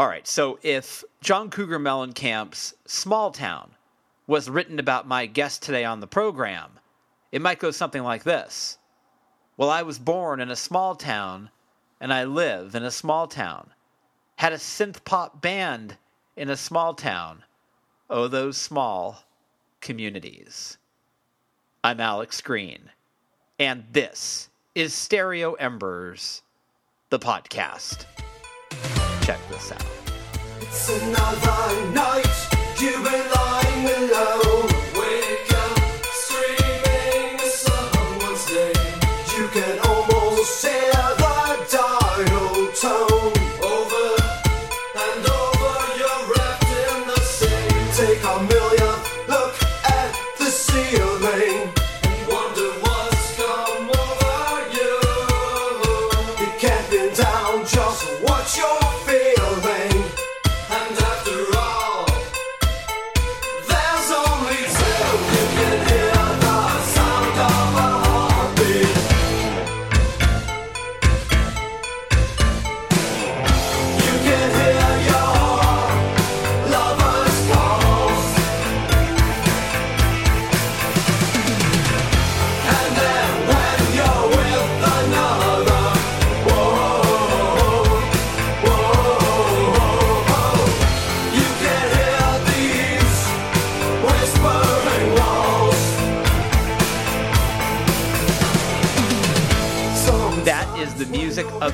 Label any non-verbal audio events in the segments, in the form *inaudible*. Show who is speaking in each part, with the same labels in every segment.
Speaker 1: All right, so if John Cougar Mellencamp's Small Town was written about my guest today on the program, it might go something like this. Well, I was born in a small town, and I live in a small town. Had a synth pop band in a small town. Oh, those small communities. I'm Alex Green, and this is Stereo Embers, the podcast. Check this out.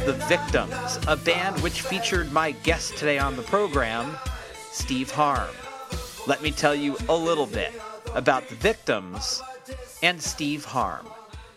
Speaker 2: The
Speaker 1: Victims, a band which featured my guest today on the program, Steve Harm. Let me tell you a little bit about The Victims and Steve Harm.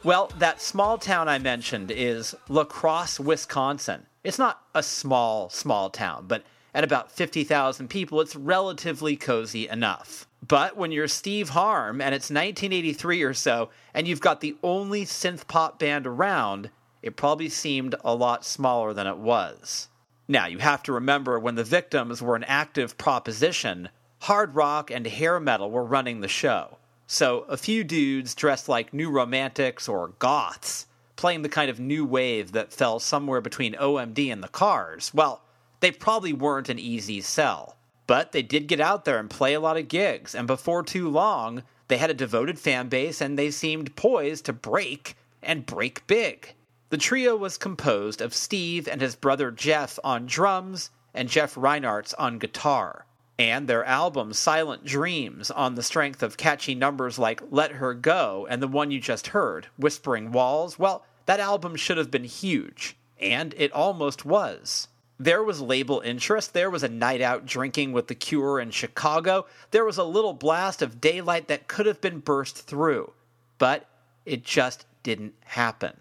Speaker 1: Well, that small town I mentioned is La Crosse, Wisconsin. It's not a small, small town, but at about 50,000 people, it's relatively cozy enough. But when you're Steve Harm and it's 1983 or so, and you've got the only synth pop band around, it probably seemed a lot smaller than it was. Now, you have to remember when the victims were an active proposition, hard rock and hair metal were running the show. So, a few dudes dressed like new romantics or goths, playing the kind of new wave that fell somewhere between OMD and the Cars, well, they probably weren't an easy sell. But they did get out there and play a lot of gigs, and before too long, they had a devoted fan base and they seemed poised to break and break big. The trio was composed of Steve and his brother Jeff on drums and Jeff Reinartz on guitar. And their album Silent Dreams, on the strength of catchy numbers like Let Her Go and the one you just heard, Whispering Walls, well, that album should have been huge. And it almost was. There was label interest. There was a night out drinking with The Cure in Chicago. There was a little blast of daylight that could have been burst through. But it just didn't happen.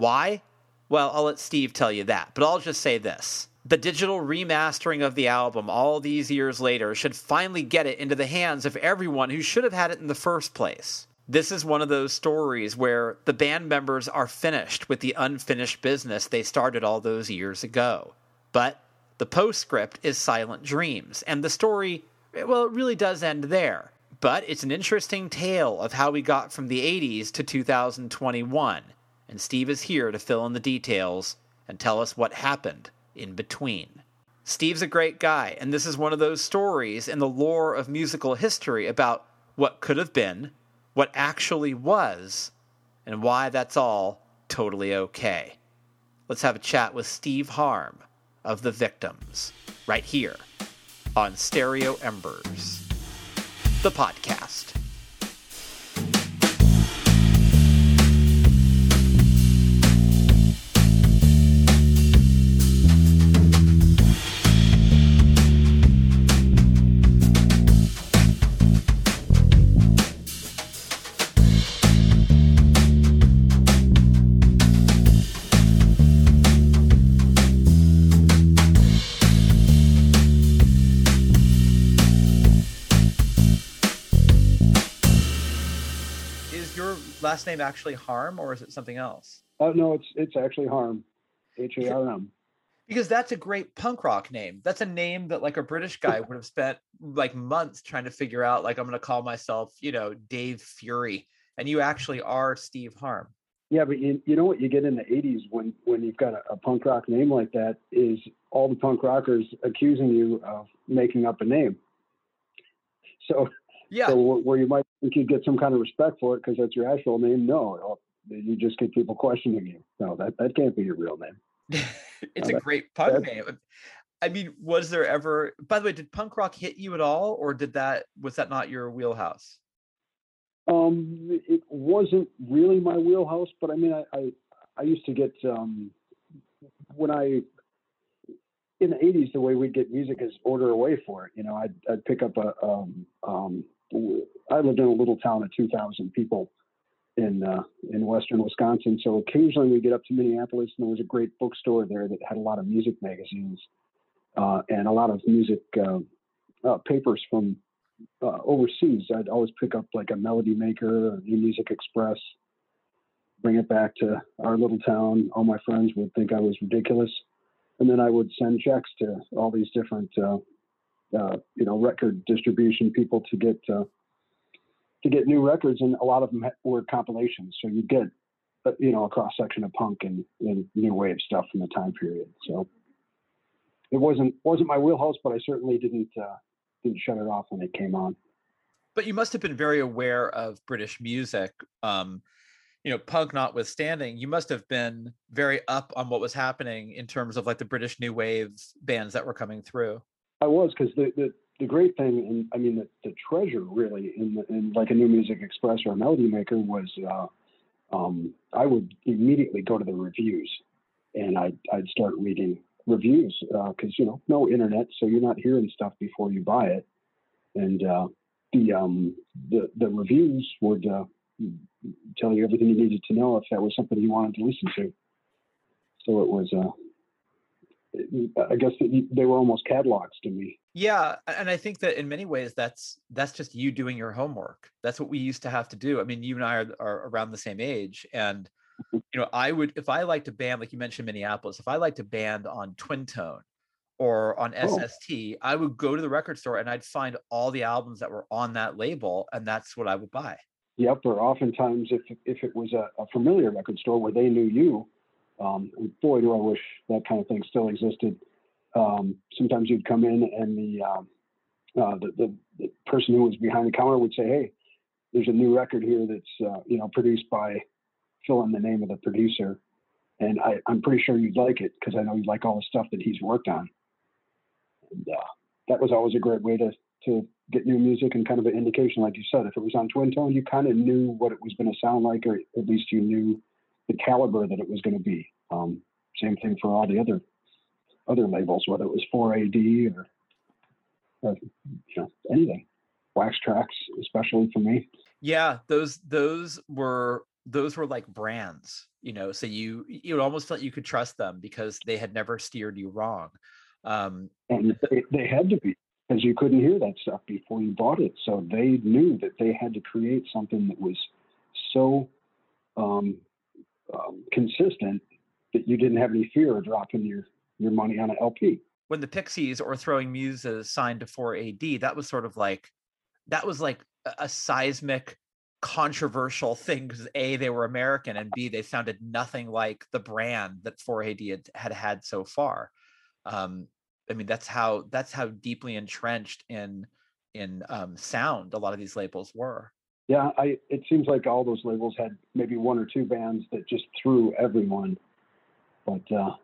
Speaker 1: Why? Well, I'll let Steve tell you that, but I'll just say this. The digital remastering of the album all these years later should finally get it into the hands of everyone who should have had it in the first place. This is one of those stories where the band members are finished with the unfinished business they started all those years ago. But the postscript is Silent Dreams, and the story, well, it really does end there. But it's an interesting tale of how we got from the 80s to 2021, and Steve is here to fill in the details and tell us what happened in between. Steve's a great guy, and this is one of those stories in the lore of musical history about what could have been, what actually was, and why that's all totally okay. Let's have a chat with Steve Harm of The Victims right here on Stereo Embers, the podcast. Name actually Harm or is it something else?
Speaker 3: Oh no, it's it's actually harm, H A R M.
Speaker 1: Because that's a great punk rock name. That's a name that like a British guy would have spent like months trying to figure out. Like I'm going to call myself, you know, Dave Fury, and you actually are Steve Harm.
Speaker 3: Yeah, but you, you know what you get in the '80s when when you've got a, a punk rock name like that is all the punk rockers accusing you of making up a name. So,
Speaker 1: Yeah.
Speaker 3: so wh- where you might think you'd get some kind of respect for it because that's your actual name, no, you just get people questioning you. No, that that can't be your real name. *laughs*
Speaker 1: it's a
Speaker 3: that-
Speaker 1: great punk name. I mean, was there ever? By the way, did punk rock hit you at all, or did that was that not your wheelhouse?
Speaker 3: Um, it wasn't really my wheelhouse, but I mean, I I, I used to get um, when I in the '80s, the way we'd get music is order away for it. You know, I'd I'd pick up a um, um, I lived in a little town of 2,000 people in uh, in western Wisconsin, so occasionally we get up to Minneapolis, and there was a great bookstore there that had a lot of music magazines uh, and a lot of music uh, uh, papers from uh, overseas, I'd always pick up like a Melody Maker or New Music Express, bring it back to our little town. All my friends would think I was ridiculous, and then I would send checks to all these different, uh, you know, record distribution people to get uh, to get new records, and a lot of them were compilations. So you get, uh, you know, a cross section of punk and, and new wave stuff from the time period. So it wasn't wasn't my wheelhouse, but I certainly didn't. Uh, didn't shut it off when it came on.
Speaker 1: But you must have been very aware of British music. Um, you know, punk notwithstanding, you must have been very up on what was happening in terms of like the British new wave bands that were coming through.
Speaker 3: I was because the, the the great thing, and I mean the, the treasure really in the, in like a New Music Express or a Melody Maker was, uh, um, I would immediately go to the reviews, and I'd I'd start reading reviews because you know no internet, so you're not hearing stuff before you buy it, and uh, the um the the reviews would uh, tell you everything you needed to know if that was something you wanted to listen to. So it was uh, I guess they were almost catalogs to me.
Speaker 1: Yeah, and I think that in many ways that's that's just you doing your homework. That's what we used to have to do. I mean, you and I are, are around the same age, and *laughs* you know, I would if I liked a band like you mentioned Minneapolis, if I liked a band on Twin Tone or on
Speaker 3: Oh.
Speaker 1: SST, I would go to the record store and I'd find all the albums that were on that label, and that's what I would buy.
Speaker 3: Yep, or oftentimes if if it was a, a familiar record store where they knew you, um, and boy, do I wish that kind of thing still existed. Um, sometimes you'd come in and the, um, uh, the, the the person who was behind the counter would say, "Hey, there's a new record here that's uh, you know produced by fill in the name of the producer, and I, I'm pretty sure you'd like it because I know you like all the stuff that he's worked on." And uh, that was always a great way to to get new music and kind of an indication, like you said, if it was on Twin Tone, you kind of knew what it was going to sound like, or at least you knew the caliber that it was going to be. Um, same thing for all the other other labels, whether it was 4AD or, or you know anything, Wax Trax, especially for me.
Speaker 1: Yeah, those those were those were like brands, you know. So you you almost felt you could trust them because they had never steered you wrong. Um,
Speaker 3: and they, they had to be because you couldn't hear that stuff before you bought it so they knew that they had to create something that was so um, um, consistent that you didn't have any fear of dropping your your money on an lp
Speaker 1: when the Pixies or Throwing Muses signed to 4AD, that was sort of like that was like a, a seismic controversial thing because a they were American and b they sounded nothing like the brand that 4AD had, had had so far. Um, I mean that's how that's how deeply entrenched in in um, sound a lot of these labels were.
Speaker 3: Yeah i it seems like all those labels had maybe one or two bands that just threw everyone but uh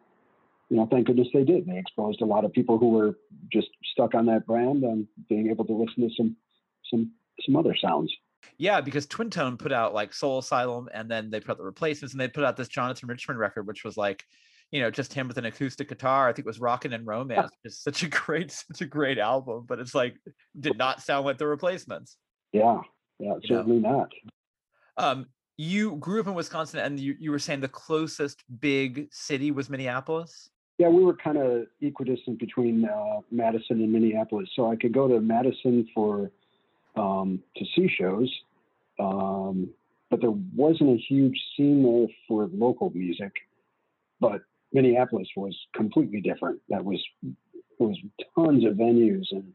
Speaker 3: you know thank goodness they did they exposed a lot of people who were just stuck on that brand and being able to listen to some some some other sounds
Speaker 1: Yeah, because Twin Tone put out like Soul Asylum, and then they put out the replacements, and they put out this Jonathan Richman record, which was like, you know, just him with an acoustic guitar. I think it was Rockin' and Romance. *laughs* Just such a great, such a great album, but it's like did not sound like the replacements.
Speaker 3: yeah yeah
Speaker 1: You know.
Speaker 3: certainly not
Speaker 1: Um, you grew up in Wisconsin, and you you were saying the closest big city was Minneapolis.
Speaker 3: Yeah, we were kind of equidistant between uh, Madison and Minneapolis, so I could go to Madison for um, to see shows, um, but there wasn't a huge scene there for local music. But Minneapolis was completely different. That was there was tons of venues and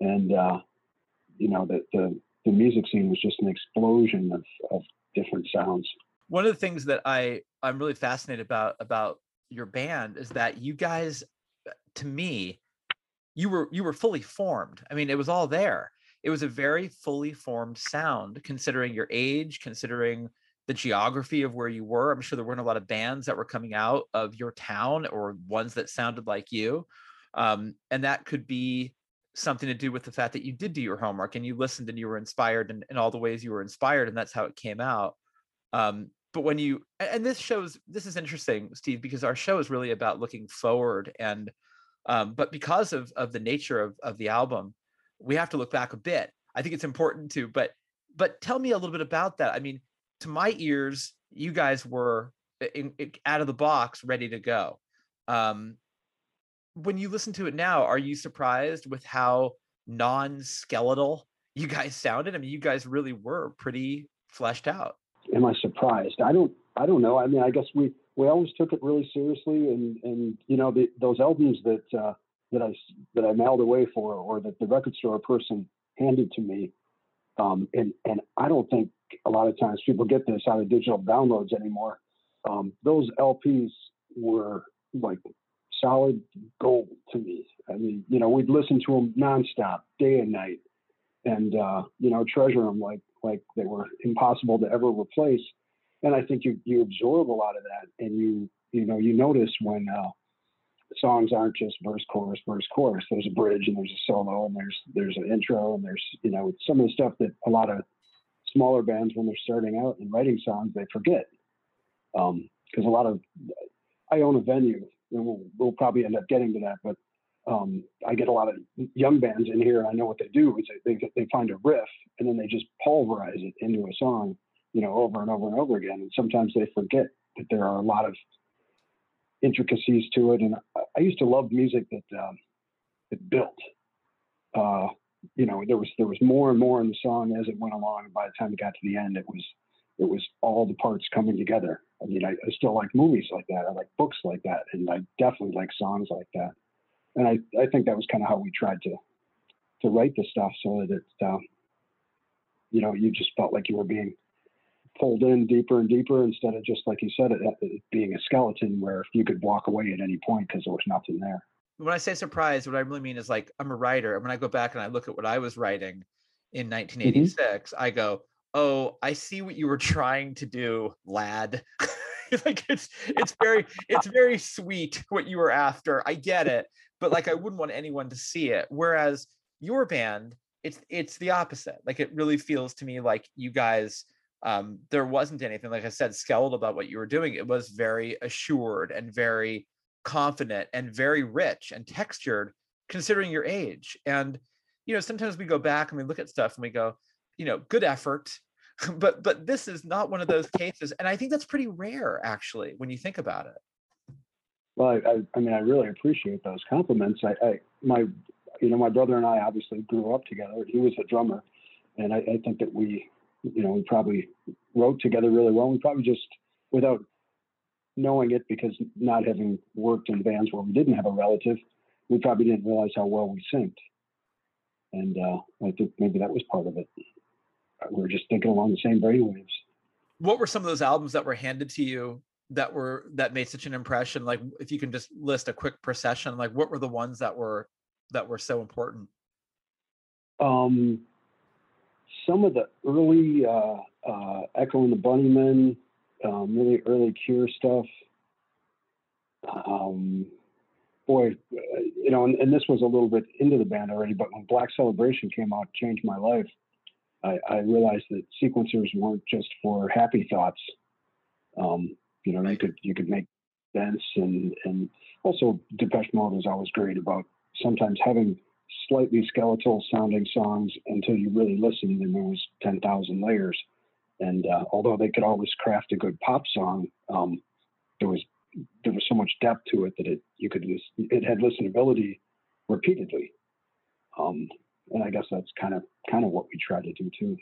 Speaker 3: and uh, you know the, the the music scene was just an explosion of, of different sounds.
Speaker 1: one of the things that I I'm really fascinated about about your band is that you guys to me, you were you were fully formed. I mean, it was all there. It was a very fully formed sound, considering your age, considering the geography of where you were. I'm sure there weren't a lot of bands that were coming out of your town or ones that sounded like you. Um, and that could be something to do with the fact that you did do your homework and you listened and you were inspired and in all the ways you were inspired and that's how it came out. Um, but when you and this shows this is interesting steve because our show is really about looking forward and um, but because of of the nature of of the album we have to look back a bit. I think it's important to but but tell me a little bit about that. I mean to my ears you guys were in, in, out of the box ready to go. Um, when you listen to it now, are you surprised with how non-skeletal you guys sounded? I mean, you guys really were pretty fleshed out.
Speaker 3: Am I surprised? I don't. I don't know. I mean, I guess we we always took it really seriously, and and you know the, those albums that uh, that I that I mailed away for, or that the record store person handed to me, um, and and I don't think a lot of times people get this out of digital downloads anymore. Um, those LPs were like solid gold to me. I mean, you know, we'd listen to them nonstop, day and night, and uh, you know, treasure them like like they were impossible to ever replace. And I think you you absorb a lot of that, and you you know you notice when uh, songs aren't just verse chorus verse chorus. There's a bridge and there's a solo and there's there's an intro and there's you know some of the stuff that a lot of smaller bands when they're starting out and writing songs they forget because um, a lot of I own a venue and we'll, we'll probably end up getting to that. But um, I get a lot of young bands in here, and I know what they do is they, they they find a riff and then they just pulverize it into a song, you know, over and over and over again. And sometimes they forget that there are a lot of intricacies to it. And I, I used to love music that um, that built. Uh, you know, there was there was more and more in the song as it went along, and by the time it got to the end, it was it was all the parts coming together. I mean, I, I, still like movies like that. I like books like that, and I definitely like songs like that. And I, I think that was kind of how we tried to to write the stuff so that it, um, you know, you just felt like you were being pulled in deeper and deeper instead of just like you said, it, it being a skeleton where you could walk away at any point because there was nothing there.
Speaker 1: When I say surprised, what I really mean is like I'm a writer, and when I go back and I look at what I was writing in 1986, mm-hmm. I go, oh i see what you were trying to do lad. *laughs* Like it's *laughs* it's very it's very sweet what you were after. I get it but like i wouldn't want anyone to see it. Whereas your band it's it's the opposite. Like it really feels to me like you guys um there wasn't anything like i said skeletal about what you were doing. It was very assured and very confident and very rich and textured considering your age. And you know sometimes we go back and we look at stuff and we go you know good effort *laughs* but but this is not one of those cases and i think that's pretty rare actually when you think about it.
Speaker 3: Well i, I mean i really appreciate those compliments. I, I my you know my brother and i obviously grew up together. He was a drummer and I, I think that we you know we probably wrote together really well. We probably just without knowing it because not having worked in bands where we didn't have a relative we probably didn't realize how well we synced. And uh, i think maybe that was part of it we're just thinking along the same brainwaves.
Speaker 1: What were some of those albums that were handed to you that were that made such an impression? Like, if you can just list a quick procession, like what were the ones that were that were so important?
Speaker 3: Um, some of the early uh, uh, Echo and the Bunnymen, um, really early Cure stuff. Um, boy, you know, and, and, this was a little bit into the band already, but when Black Celebration came out, changed my life. I, I realized that sequencers weren't just for happy thoughts. Um, you know, you could you could make sense, and and also Depeche Mode was always great about sometimes having slightly skeletal sounding songs until you really listened and there was 10,000 layers. And uh, although they could always craft a good pop song, um, there was there was so much depth to it that it you could just it had listenability repeatedly. Um, and I guess that's kind of kind of what we try to do too.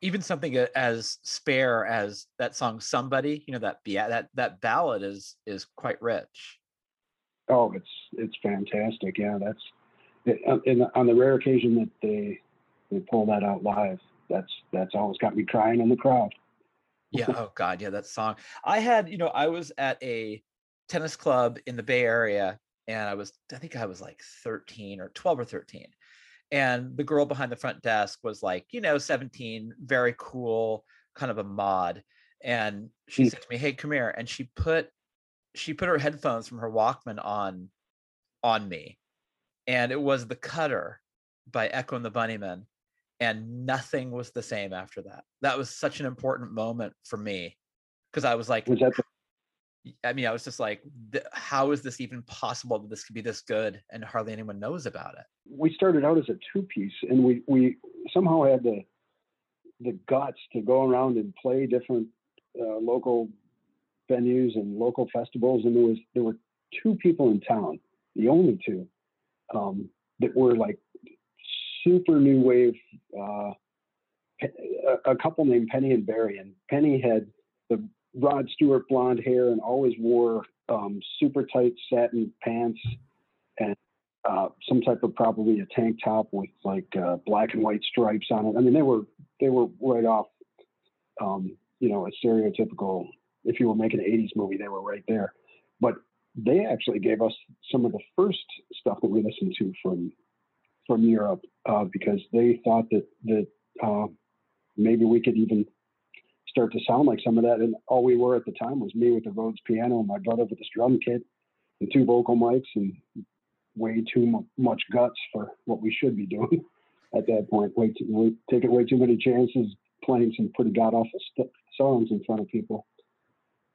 Speaker 1: Even something as spare as that song "Somebody," you know that yeah that that ballad is is quite rich.
Speaker 3: Oh, it's it's fantastic. Yeah, that's it, uh, on the rare occasion that they they pull that out live. That's that's always got me crying in the crowd.
Speaker 1: yeah. Oh God. Yeah. That song. I had. You know, I was at a tennis club in the Bay Area and I was I think I was like 13 or 12 or 13. And the girl behind the front desk was like, you know, 17, very cool, kind of a mod. And she
Speaker 3: Hmm.
Speaker 1: said to me, "Hey, come here." And she put she put her headphones from her Walkman on on me. And it was The Cutter by Echo and the Bunnymen. And nothing was the same after that. That was such an important moment for me because I was like,
Speaker 3: Was that the,
Speaker 1: I mean, I was just like, how is this even possible that this could be this good and hardly anyone knows about it?
Speaker 3: we started out as a two piece and we, we somehow had the the guts to go around and play different uh, local venues and local festivals and there was there were two people in town the only two um, that were like super new wave uh, a couple named penny and barry and penny had the rod stewart blonde hair and always wore um, super tight satin pants and uh, some type of probably a tank top with like uh, black and white stripes on it. I mean, they were they were right off, um, you know, a stereotypical. If you were making an '80s movie, they were right there. But they actually gave us some of the first stuff that we listened to from from Europe uh, because they thought that that uh, maybe we could even start to sound like some of that. And all we were at the time was me with the Rhodes piano my brother with this drum kit and two vocal mics and way too mu- much guts for what we should be doing *laughs* at that point. Way too, way, taking way too many chances, playing some pretty god awful st- songs in front of people.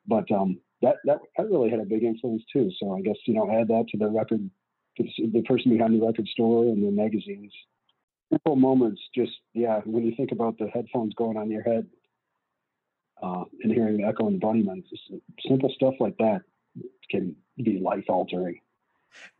Speaker 3: But um, that, that that really had a big influence too. So I guess you know add that to the record, to the, the person behind the record store and the magazines. Simple moments, just yeah. When you think about the headphones going on your head uh, and hearing the echo and just simple stuff like that can be life altering.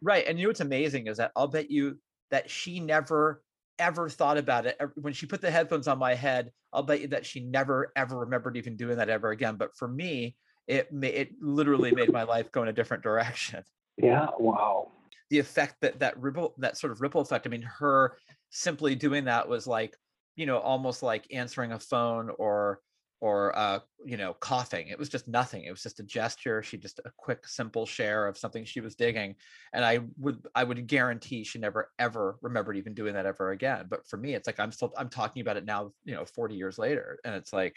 Speaker 1: Right. And you know what's amazing is that I'll bet you that she never ever thought about it when she put the headphones on my head. I'll bet you that she never ever remembered even doing that ever again. But for me, it ma- it literally made my life go in a different direction.
Speaker 3: Yeah, wow.
Speaker 1: the effect that that ripple that sort of ripple effect i mean her simply doing that was like you know almost like answering a phone or or uh you know coughing it was just nothing it was just a gesture she just a quick simple share of something she was digging and i would i would guarantee she never ever remembered even doing that ever again but for me it's like i'm still i'm talking about it now you know 40 years later and it's like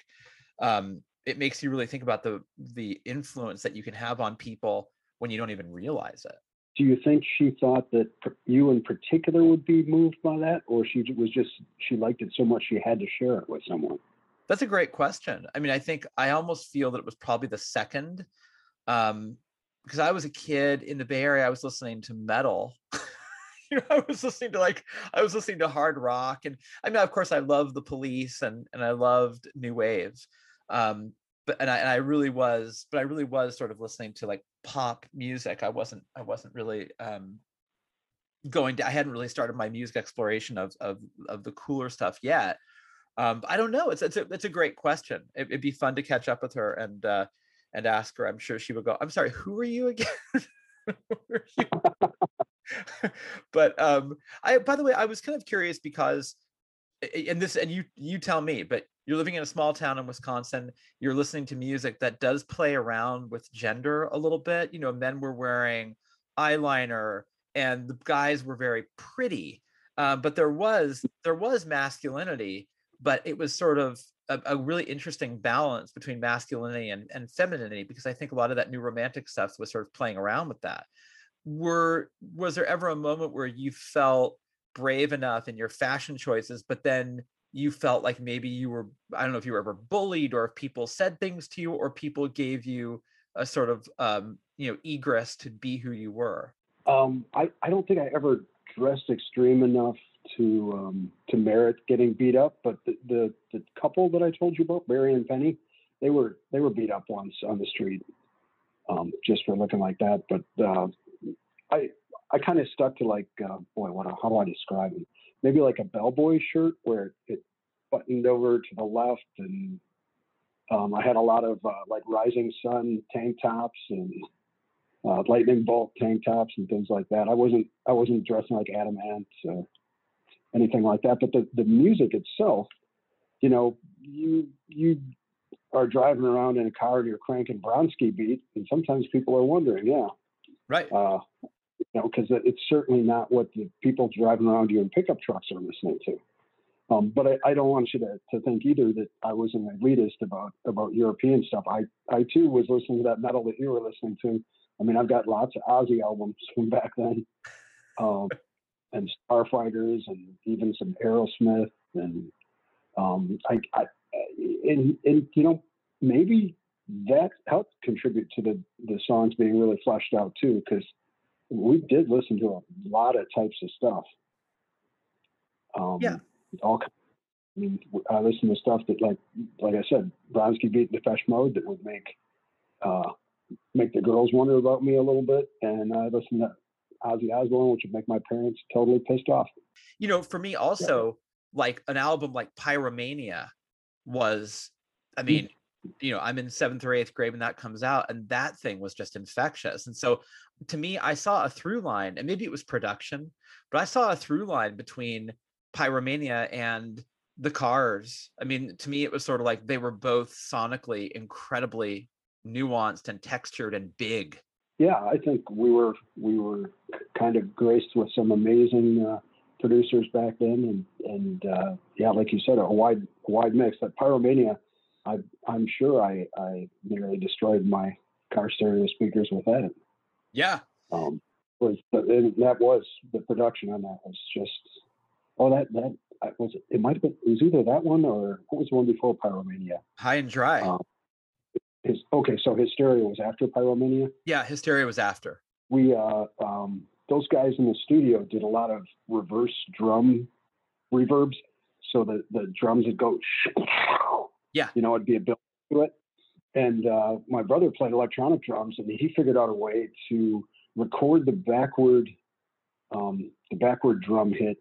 Speaker 1: um it makes you really think about the the influence that you can have on people when you don't even realize it
Speaker 3: Do you think she thought that you in particular would be moved by that, or she was just she liked it so much she had to share it with someone?
Speaker 1: That's a great question. I mean, I think I almost feel that it was probably the second, um, because I was a kid in the Bay Area. I was listening to metal. *laughs* you know, I was listening to like I was listening to hard rock, and I mean, of course, I loved the Police and and I loved new waves. Um, but and I and I really was, but I really was sort of listening to like pop music. I wasn't I wasn't really um going to I hadn't really started my music exploration of of of the cooler stuff yet. Um, I don't know. It's it's a it's a great question. It, it'd be fun to catch up with her and uh, and ask her. I'm sure she would go. I'm sorry. Who are you again? *laughs* You?" *laughs* but um, I by the way, I was kind of curious because and this and you you tell me, but you're living in a small town in Wisconsin. You're listening to music that does play around with gender a little bit. You know, men were wearing eyeliner and the guys were very pretty um, but there was there was masculinity but it was sort of a, a really interesting balance between masculinity and, and femininity because i think a lot of that new romantic stuff was sort of playing around with that. Were was there ever a moment where you felt brave enough in your fashion choices but then you felt like maybe you were i don't know if you were ever bullied or if people said things to you or people gave you a sort of um, you know egress to be who you were?
Speaker 3: Um, I, I don't think I ever dressed extreme enough to um, to merit getting beat up, but the, the the couple that I told you about, Barry and Penny, they were they were beat up once on the street, um, just for looking like that. But uh, I I kind of stuck to like uh, boy, what how do I describe it? Maybe like a bellboy shirt where it buttoned over to the left, and um, I had a lot of uh, like rising sun tank tops and uh, lightning bolt tank tops and things like that. I wasn't I wasn't dressing like Adam Ant or anything like that. But the the music itself, you know, you you are driving around in a car and you're cranking Bronski beat, and sometimes people are wondering, yeah,
Speaker 1: right
Speaker 3: uh, you know, because it's certainly not what the people driving around you in pickup trucks are listening to. Um, but I, I don't want you to, to think either that I was an elitist about about European stuff. I I too was listening to that metal that you were listening to. I mean, I've got lots of Ozzy albums from back then, um, and Starfighters, and even some Aerosmith, and um, I, I and, and you know maybe that helped contribute to the the songs being really fleshed out too, because we did listen to a lot of types of stuff. Um,
Speaker 1: Yeah.
Speaker 3: All. I mean, I listened to stuff that, like, like I said, Bronski beat Depeche Mode that would make, uh, make the girls wonder about me a little bit, and I listened to Ozzy Osbourne, which would make my parents totally pissed off.
Speaker 1: You know, for me also, like an album like Pyromania was, I mm. mean, you know, I'm in seventh or eighth grade when that comes out, and that thing was just infectious. And so to me, I saw a through line, and maybe it was production, but I saw a through line between Pyromania and the Cars. I mean, to me, it was sort of like they were both sonically incredibly nuanced and textured and big.
Speaker 3: Yeah, I think we were we were kind of graced with some amazing uh, producers back then, and and uh, yeah, like you said, a wide wide mix. That Pyromania, I I'm sure I I nearly destroyed my car stereo speakers with that.
Speaker 1: Yeah.
Speaker 3: Um, was and that was the production on that was just oh that that was it, it might have been it was either that one or what was the one before Pyromania.
Speaker 1: High and dry.
Speaker 3: Um, His okay, so Hysteria was after Pyromania.
Speaker 1: yeah. Hysteria was after.
Speaker 3: we uh, um, those guys in the studio did a lot of reverse drum reverbs, so the the drums would go, *sniffs*
Speaker 1: Yeah.
Speaker 3: you know, it'd be a build to it. And uh, my brother played electronic drums, and he figured out a way to record the backward, um, the backward drum hit,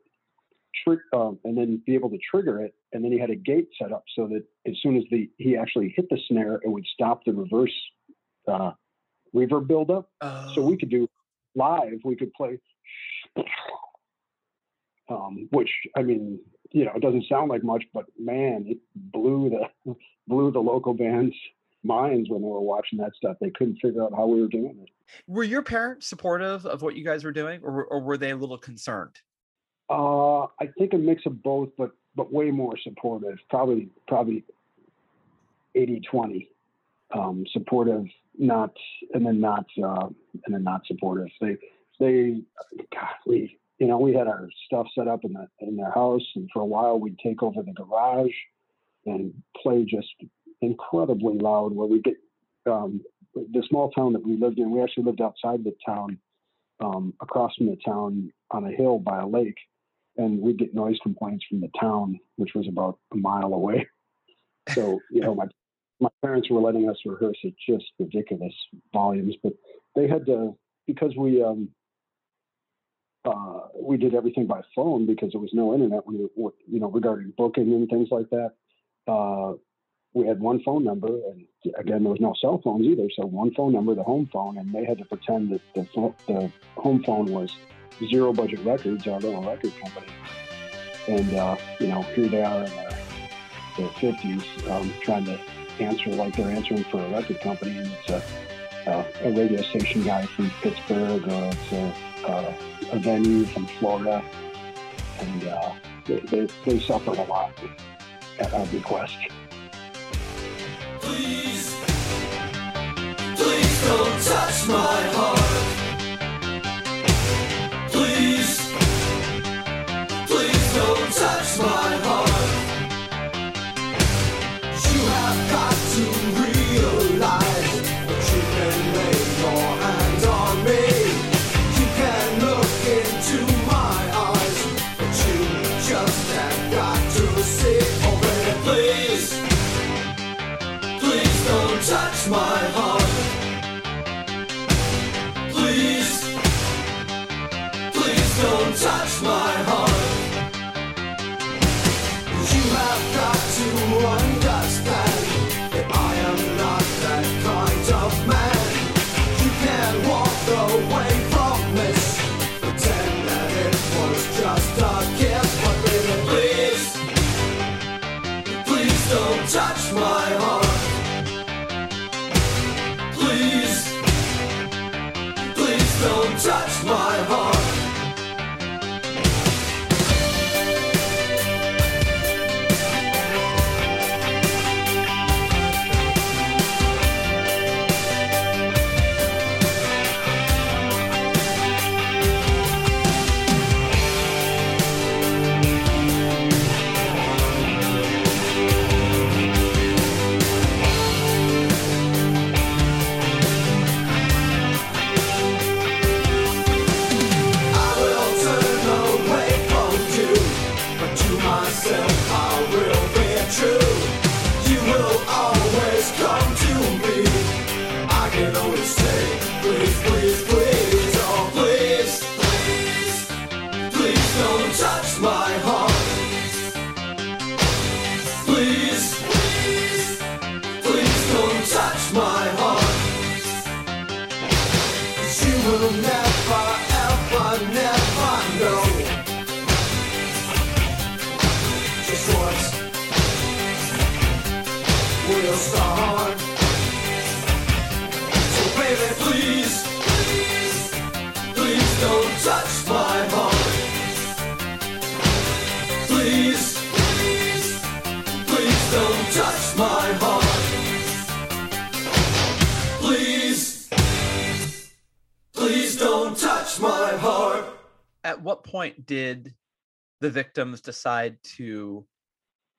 Speaker 3: trick, um, and then be able to trigger it. And then he had a gate set up so that as soon as the he actually hit the snare, it would stop the reverse uh, reverb buildup
Speaker 1: Oh,
Speaker 3: so we could do live we could play um, which i mean you know it doesn't sound like much but man it blew the *laughs* blew the local bands minds when they were watching that stuff they couldn't figure out how we were doing it
Speaker 1: were your parents supportive of what you guys were doing, or, or were they a little concerned?
Speaker 3: Uh, i think a mix of both but but way more supportive probably probably 80 20 um, supportive not and then not uh, and then not supportive. They they God, we you know we had our stuff set up in the in their house and for a while we'd take over the garage and play just incredibly loud where we get um, the small town that we lived in we actually lived outside the town um, across from the town on a hill by a lake and we'd get noise complaints from the town which was about a mile away *laughs* so you know my my parents were letting us rehearse at just ridiculous volumes, but they had to because we um uh we did everything by phone because there was no internet. We were, you know regarding booking and things like that. Uh, we had one phone number, and again there was no cell phones either. So one phone number, the home phone, and they had to pretend that the the home phone was Zero Budget Records, our little record company. And uh, you know here they are in their the 50s um, trying to answer like they're answering for a record company and it's a, a, a radio station guy from Pittsburgh or it's a, a, a venue from Florida and uh, they, they, they suffered a lot at our request.
Speaker 2: Please, please don't touch my heart.
Speaker 1: Point did the victims decide to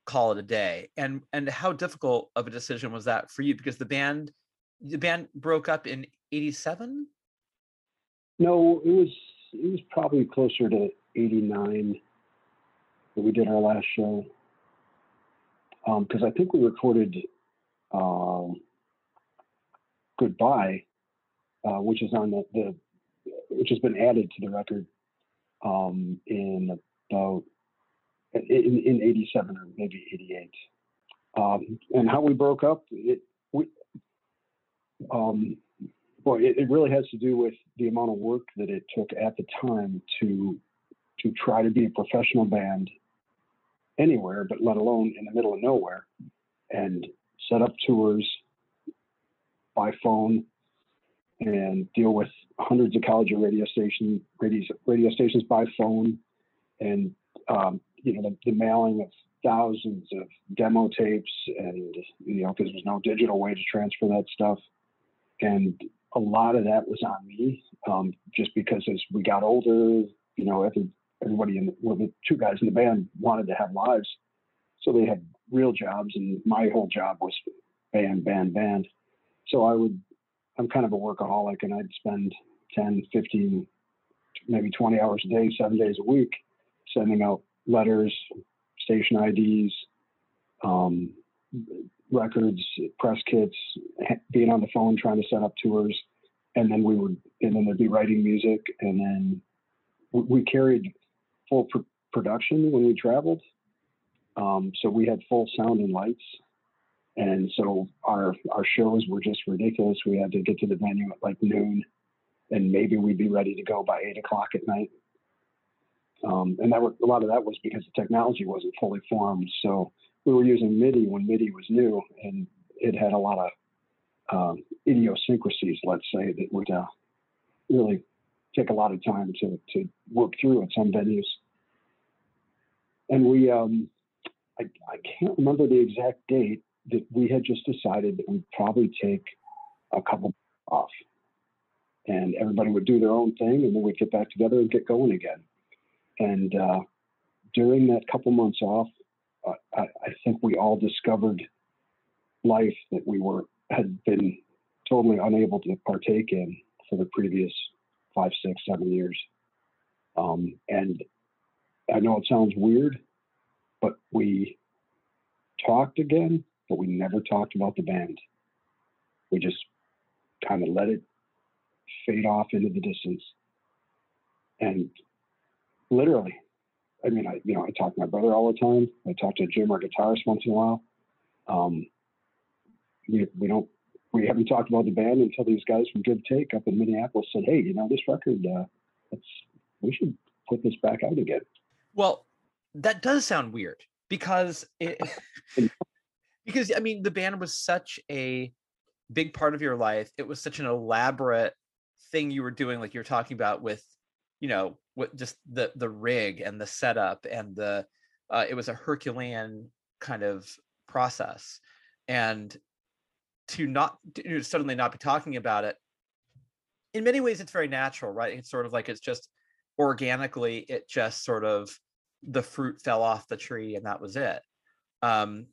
Speaker 1: call it a day? And and how difficult of a decision was that for you? Because the band the band broke up in 87
Speaker 3: No, it was it was probably closer to '89 that we did our last show. Because I think we recorded um, "Goodbye," uh, which is on the, the which has been added to the record um, in about in in '87 or maybe '88. Um, and how we broke up, it we um, well, it, it really has to do with the amount of work that it took at the time to to try to be a professional band anywhere, but let alone in the middle of nowhere, and set up tours by phone and deal with hundreds of college radio radio, radio stations by phone, and um, you know the, the mailing of thousands of demo tapes, and you know because there's no digital way to transfer that stuff, and a lot of that was on me, um, just because as we got older, you know, every, everybody in the, well, the two guys in the band wanted to have lives, so they had real jobs, and my whole job was band, band, band. So I would, I'm kind of a workaholic, and I'd spend 10, 15, maybe 20 hours a day, seven days a week, sending out letters, station IDs, um, records, press kits, being on the phone trying to set up tours, and then we would, and then there'd be writing music, and then we, we carried full pr- production when we traveled. Um, so we had full sound and lights, and so our our shows were just ridiculous. We had to get to the venue at like noon, and maybe we'd be ready to go by eight o'clock at night. Um, and that was, a lot of that was because the technology wasn't fully formed. So we were using MIDI when MIDI was new, and it had a lot of um, idiosyncrasies, let's say, that would uh, really take a lot of time to, to work through at some venues. And we, um, I, I can't remember the exact date that we had just decided that we'd probably take a couple off. And everybody would do their own thing, and then we'd get back together and get going again. And uh, during that couple months off, uh, I, I think we all discovered life that we were had been totally unable to partake in for the previous five, six, seven years. Um, and I know it sounds weird, but we talked again, but we never talked about the band. We just kind of let it fade off into the distance. And literally, I mean, I you know I talk to my brother all the time. I talk to Jim, our guitarist, once in a while. Um, we we don't we haven't talked about the band until these guys from Give Take up in Minneapolis said, "Hey, you know this record, uh, let's we should put this back out again."
Speaker 1: well that does sound weird because it *laughs* because i mean the band was such a big part of your life it was such an elaborate thing you were doing like you're talking about with you know what just the the rig and the setup and the uh, it was a herculean kind of process. And to not to suddenly not be talking about it in many ways it's very natural right? It's sort of like it's just organically it just sort of the fruit fell off the tree and that was it. Um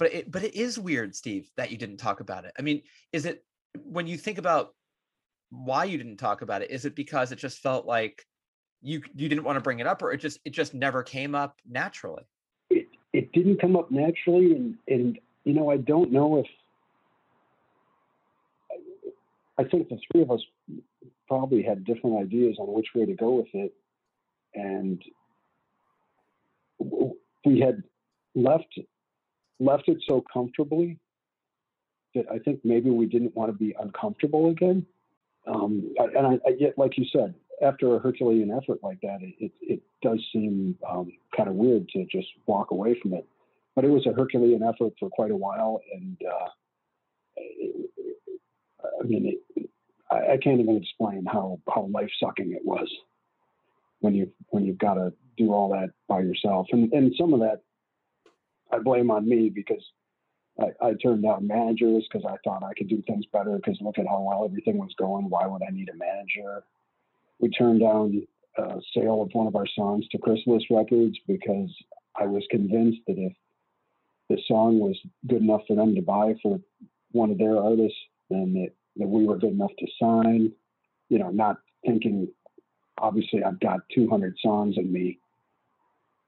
Speaker 1: but it but it is weird steve that you didn't talk about it. I mean is it when you think about why you didn't talk about it is it because it just felt like you you didn't want to bring it up or it just it just never came up naturally?
Speaker 3: It it didn't come up naturally, and and you know I don't know if I think the three of us probably had different ideas on which way to go with it, and we had left left it so comfortably that I think maybe we didn't want to be uncomfortable again. Um, and I, I yet, like you said, after a Herculean effort like that, it it, it does seem um, kind of weird to just walk away from it. But it was a Herculean effort for quite a while, and uh, it, I mean, it, I, I can't even explain how how life sucking it was when you when you've got to do all that by yourself, and and some of that I blame on me because I, I turned down managers because I thought I could do things better because look at how well everything was going. Why would I need a manager? We turned down uh, sale of one of our songs to Chrysalis Records because I was convinced that if the song was good enough for them to buy for one of their artists, then that, that we were good enough to sign. You know, not thinking, obviously, I've got 200 songs in me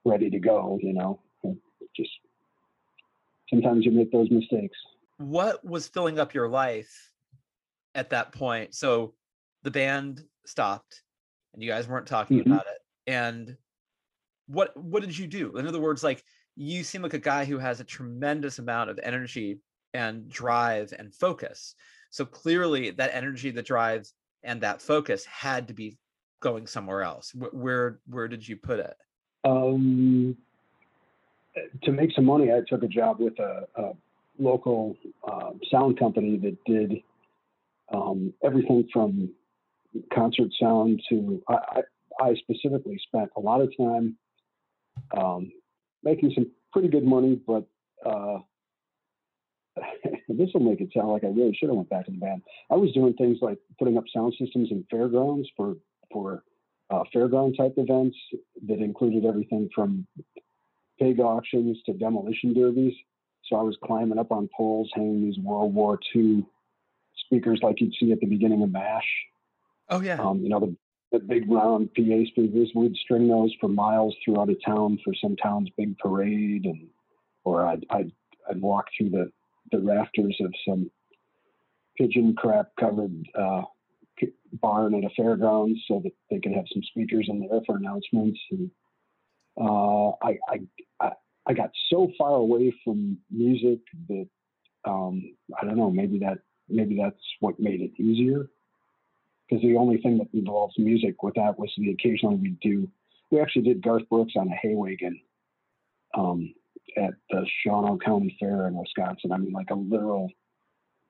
Speaker 3: ready to go, you know, just sometimes you make those mistakes.
Speaker 1: What was filling up your life at that point? So the band stopped and you guys weren't talking
Speaker 3: Mhm.
Speaker 1: about it. And what what did you do? In other words, like you seem like a guy who has a tremendous amount of energy and drive and focus. So clearly that energy, the drive and that focus had to be going somewhere else. Wh- Where where did you put it?
Speaker 3: Um, to make some money, I took a job with a, a local um, sound company that did um, everything from concert sound to. I, I, specifically spent a lot of time um, making some pretty good money, but uh, *laughs* this will make it sound like I really should have went back to the band. I was doing things like putting up sound systems in fairgrounds for for uh, fairground type events that included everything from pig auctions to demolition derbies. So I was climbing up on poles, hanging these World War II speakers like you'd see at the beginning of MASH.
Speaker 1: Oh yeah.
Speaker 3: Um, you know, the, the big round PA speakers. We'd string those for miles throughout a town for some town's big parade, and or I'd I'd, I'd walk through the the rafters of some pigeon crap covered uh, barn at a fairgrounds so that they could have some speakers in there for announcements. And uh, I, I I got so far away from music that um, I don't know. Maybe that maybe that's what made it easier because the only thing that involves music with that was the occasionally we do. We actually did Garth Brooks on a hay wagon um, at the Shawano County Fair in Wisconsin. I mean, like a literal,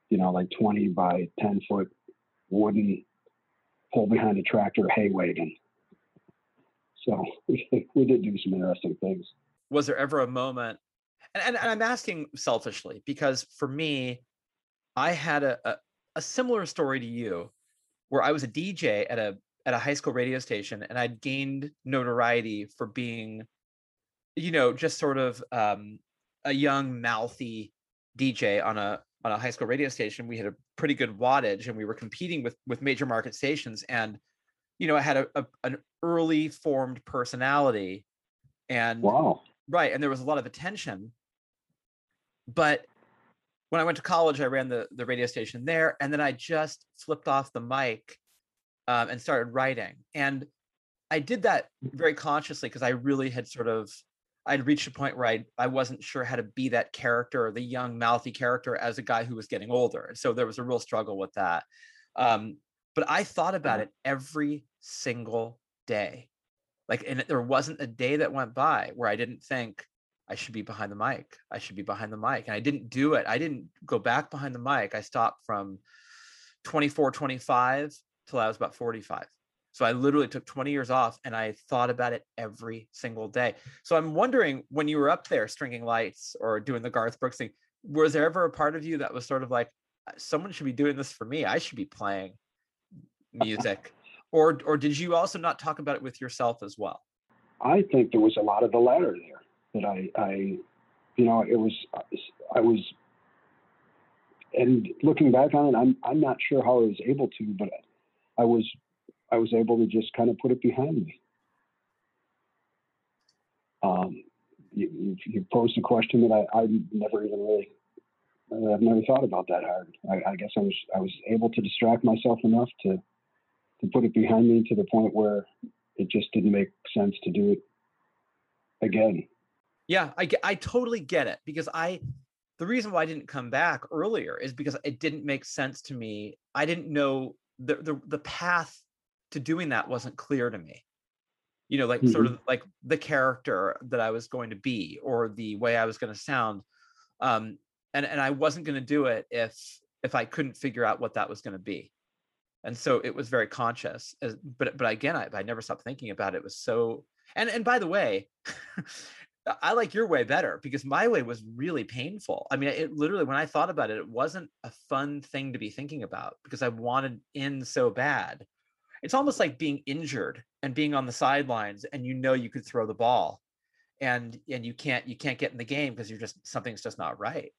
Speaker 3: you know, like 20 by 10 foot wooden pull behind a tractor hay wagon. So *laughs* we, did do some interesting things.
Speaker 1: was there ever a moment and, and, and i'm asking selfishly because for me i had a, a, a similar story to you where i was a dj at a at a high school radio station and i'd gained notoriety for being you know just sort of um, a young mouthy dj on a on a high school radio station we had a pretty good wattage and we were competing with with major market stations and you know i had a, a an early formed personality and
Speaker 3: Wow.
Speaker 1: right and there was a lot of attention. But when i went to college i ran the the radio station there and then i just flipped off the mic um, and started writing. And i did that very consciously because i really had sort of i'd reached a point where I, I wasn't sure how to be that character the young mouthy character as a guy who was getting older. So there was a real struggle with that. Um, but i thought about
Speaker 3: Uh-huh.
Speaker 1: it every single day. Like and there wasn't a day that went by where i didn't think i should be behind the mic. I should be behind the mic. And i didn't do it. I didn't go back behind the mic. I stopped from 24 25 till i was about 45 so i literally took 20 years off and i thought about it every single day. So i'm wondering when you were up there stringing lights or doing the garth brooks thing was there ever a part of you that was sort of like "Uh, someone should be doing this for me. I should be playing music or or did you also not talk about it with yourself as well
Speaker 3: I think there was a lot of the latter there that I, I, you know, it was, I was, and looking back on it, I'm, I'm not sure how I was able to, but I was, I was able to just kind of put it behind me. Um, you, you, you posed a question that I, I never even really, uh, I've never thought about that hard. I, I guess I was, I was able to distract myself enough to, to put it behind me to the point where it just didn't make sense to do it again.
Speaker 1: Yeah, I I totally get it because I the reason why I didn't come back earlier is because it didn't make sense to me. I didn't know the the the path to doing that wasn't clear to me. You know, like sort of like the character that I was going to be or the way I was going to sound. Um and and I wasn't going to do it if if I couldn't figure out what that was going to be. And so it was very conscious. As, but but again, I, I never stopped thinking about it. It was so and and by the way, *laughs* I like your way better because my way was really painful. I mean, it literally, when I thought about it, it wasn't a fun thing to be thinking about because I wanted in so bad. it's almost like being injured and being on the sidelines and you know you could throw the ball and and you can't you can't get in the game because you're just something's just not right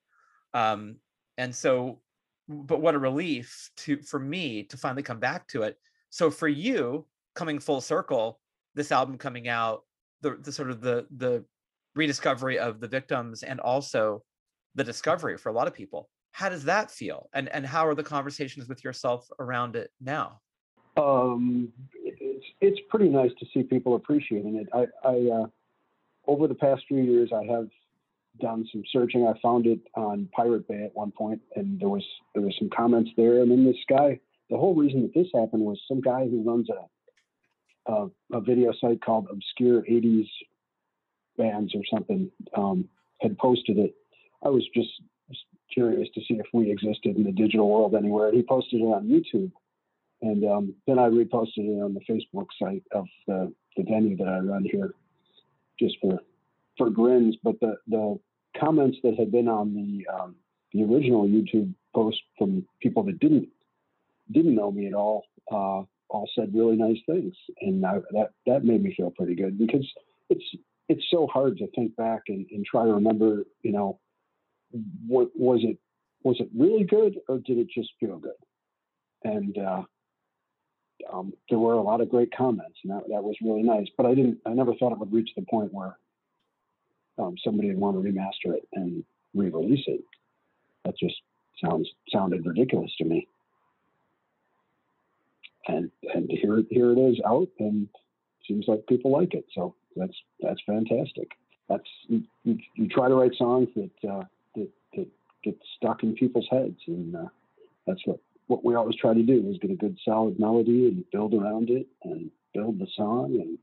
Speaker 1: um and so but what a relief to for me to finally come back to it. So for you coming full circle this album coming out the, the sort of the the rediscovery of the victims and also the discovery for a lot of people how does that feel? And and how are the conversations with yourself around it now?
Speaker 3: Um, it's it's pretty nice to see people appreciating it. I, I uh, over the past few years, I have done some searching. I found it on Pirate Bay at one point, and there was there was some comments there. And then this guy, the whole reason that this happened was some guy who runs a a, a video site called Obscure '80s Bands or something um, had posted it. I was just curious to see if we existed in the digital world anywhere. He posted it on YouTube and um, then I reposted it on the Facebook site of the, the venue that I run here, just for for grins. But the the comments that had been on the um, the original YouTube post from people that didn't didn't know me at all uh, all said really nice things, and I, that that made me feel pretty good because it's it's so hard to think back and, and try to remember, you know, what was it was it really good or did it just feel good? And uh, um, there were a lot of great comments, and that, that was really nice. But I didn't, I never thought it would reach the point where um, somebody would want to remaster it and re-release it. That just sounds sounded ridiculous to me. And and here here it is out, and seems like people like it. So that's that's fantastic. That's you, you, you try to write songs that uh, that that get stuck in people's heads, and uh, that's what what we always try to do is get a good solid melody and build around it and build the song and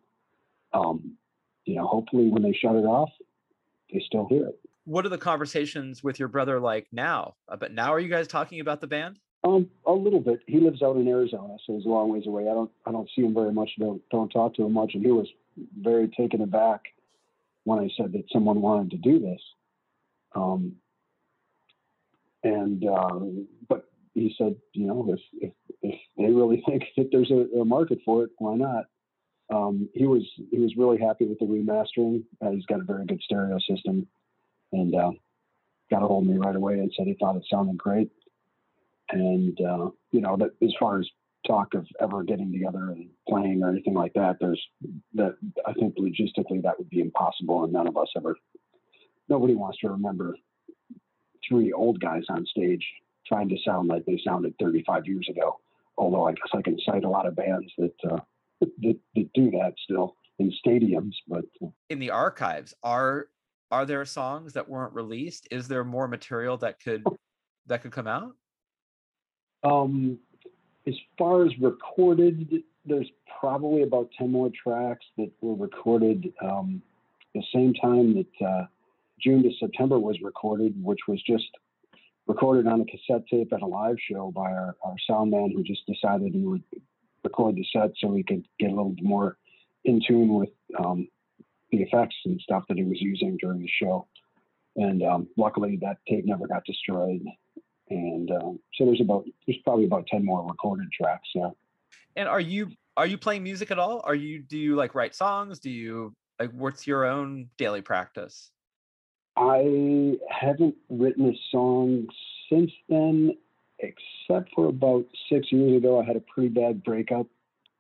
Speaker 3: um, you know hopefully when they shut it off they still hear it.
Speaker 1: What are the conversations with your brother like now? Uh, but now are you guys talking about the band?
Speaker 3: Um, a little bit. He lives out in arizona so he's a long ways away. I don't i don't see him very much. Don't don't talk to him much. And he was very taken aback when i said that someone wanted to do this. Um, and um, but he said, you know, if if, if they really *laughs* think that there's a, a market for it, why not? Um, he was he was really happy with the remastering. Uh, he's got a very good stereo system, and uh, got a hold of me right away and said he thought it sounded great. And uh, you know, that as far as talk of ever getting together and playing or anything like that, there's that I think logistically that would be impossible, and none of us ever. Nobody wants to remember three old guys on stage trying to sound like they sounded 35 years ago. Although I guess I can cite a lot of bands that uh, that, that, do that still in stadiums. But uh,
Speaker 1: in the archives, are are there songs that weren't released? Is there more material that could that could come out?
Speaker 3: Um, as far as recorded, there's probably about 10 more tracks that were recorded um, the same time that uh, June to September was recorded, which was just recorded on a cassette tape at a live show by our, our sound man who just decided he would record the set so he could get a little more in tune with um, the effects and stuff that he was using during the show. And um, luckily, that tape never got destroyed. And um, so there's about there's probably about ten more recorded tracks. Yeah.
Speaker 1: And are you are you playing music at all? Are you do you like write songs? Do you like what's your own daily practice?
Speaker 3: I haven't written a song since then, except for about six years ago. I had a pretty bad breakup,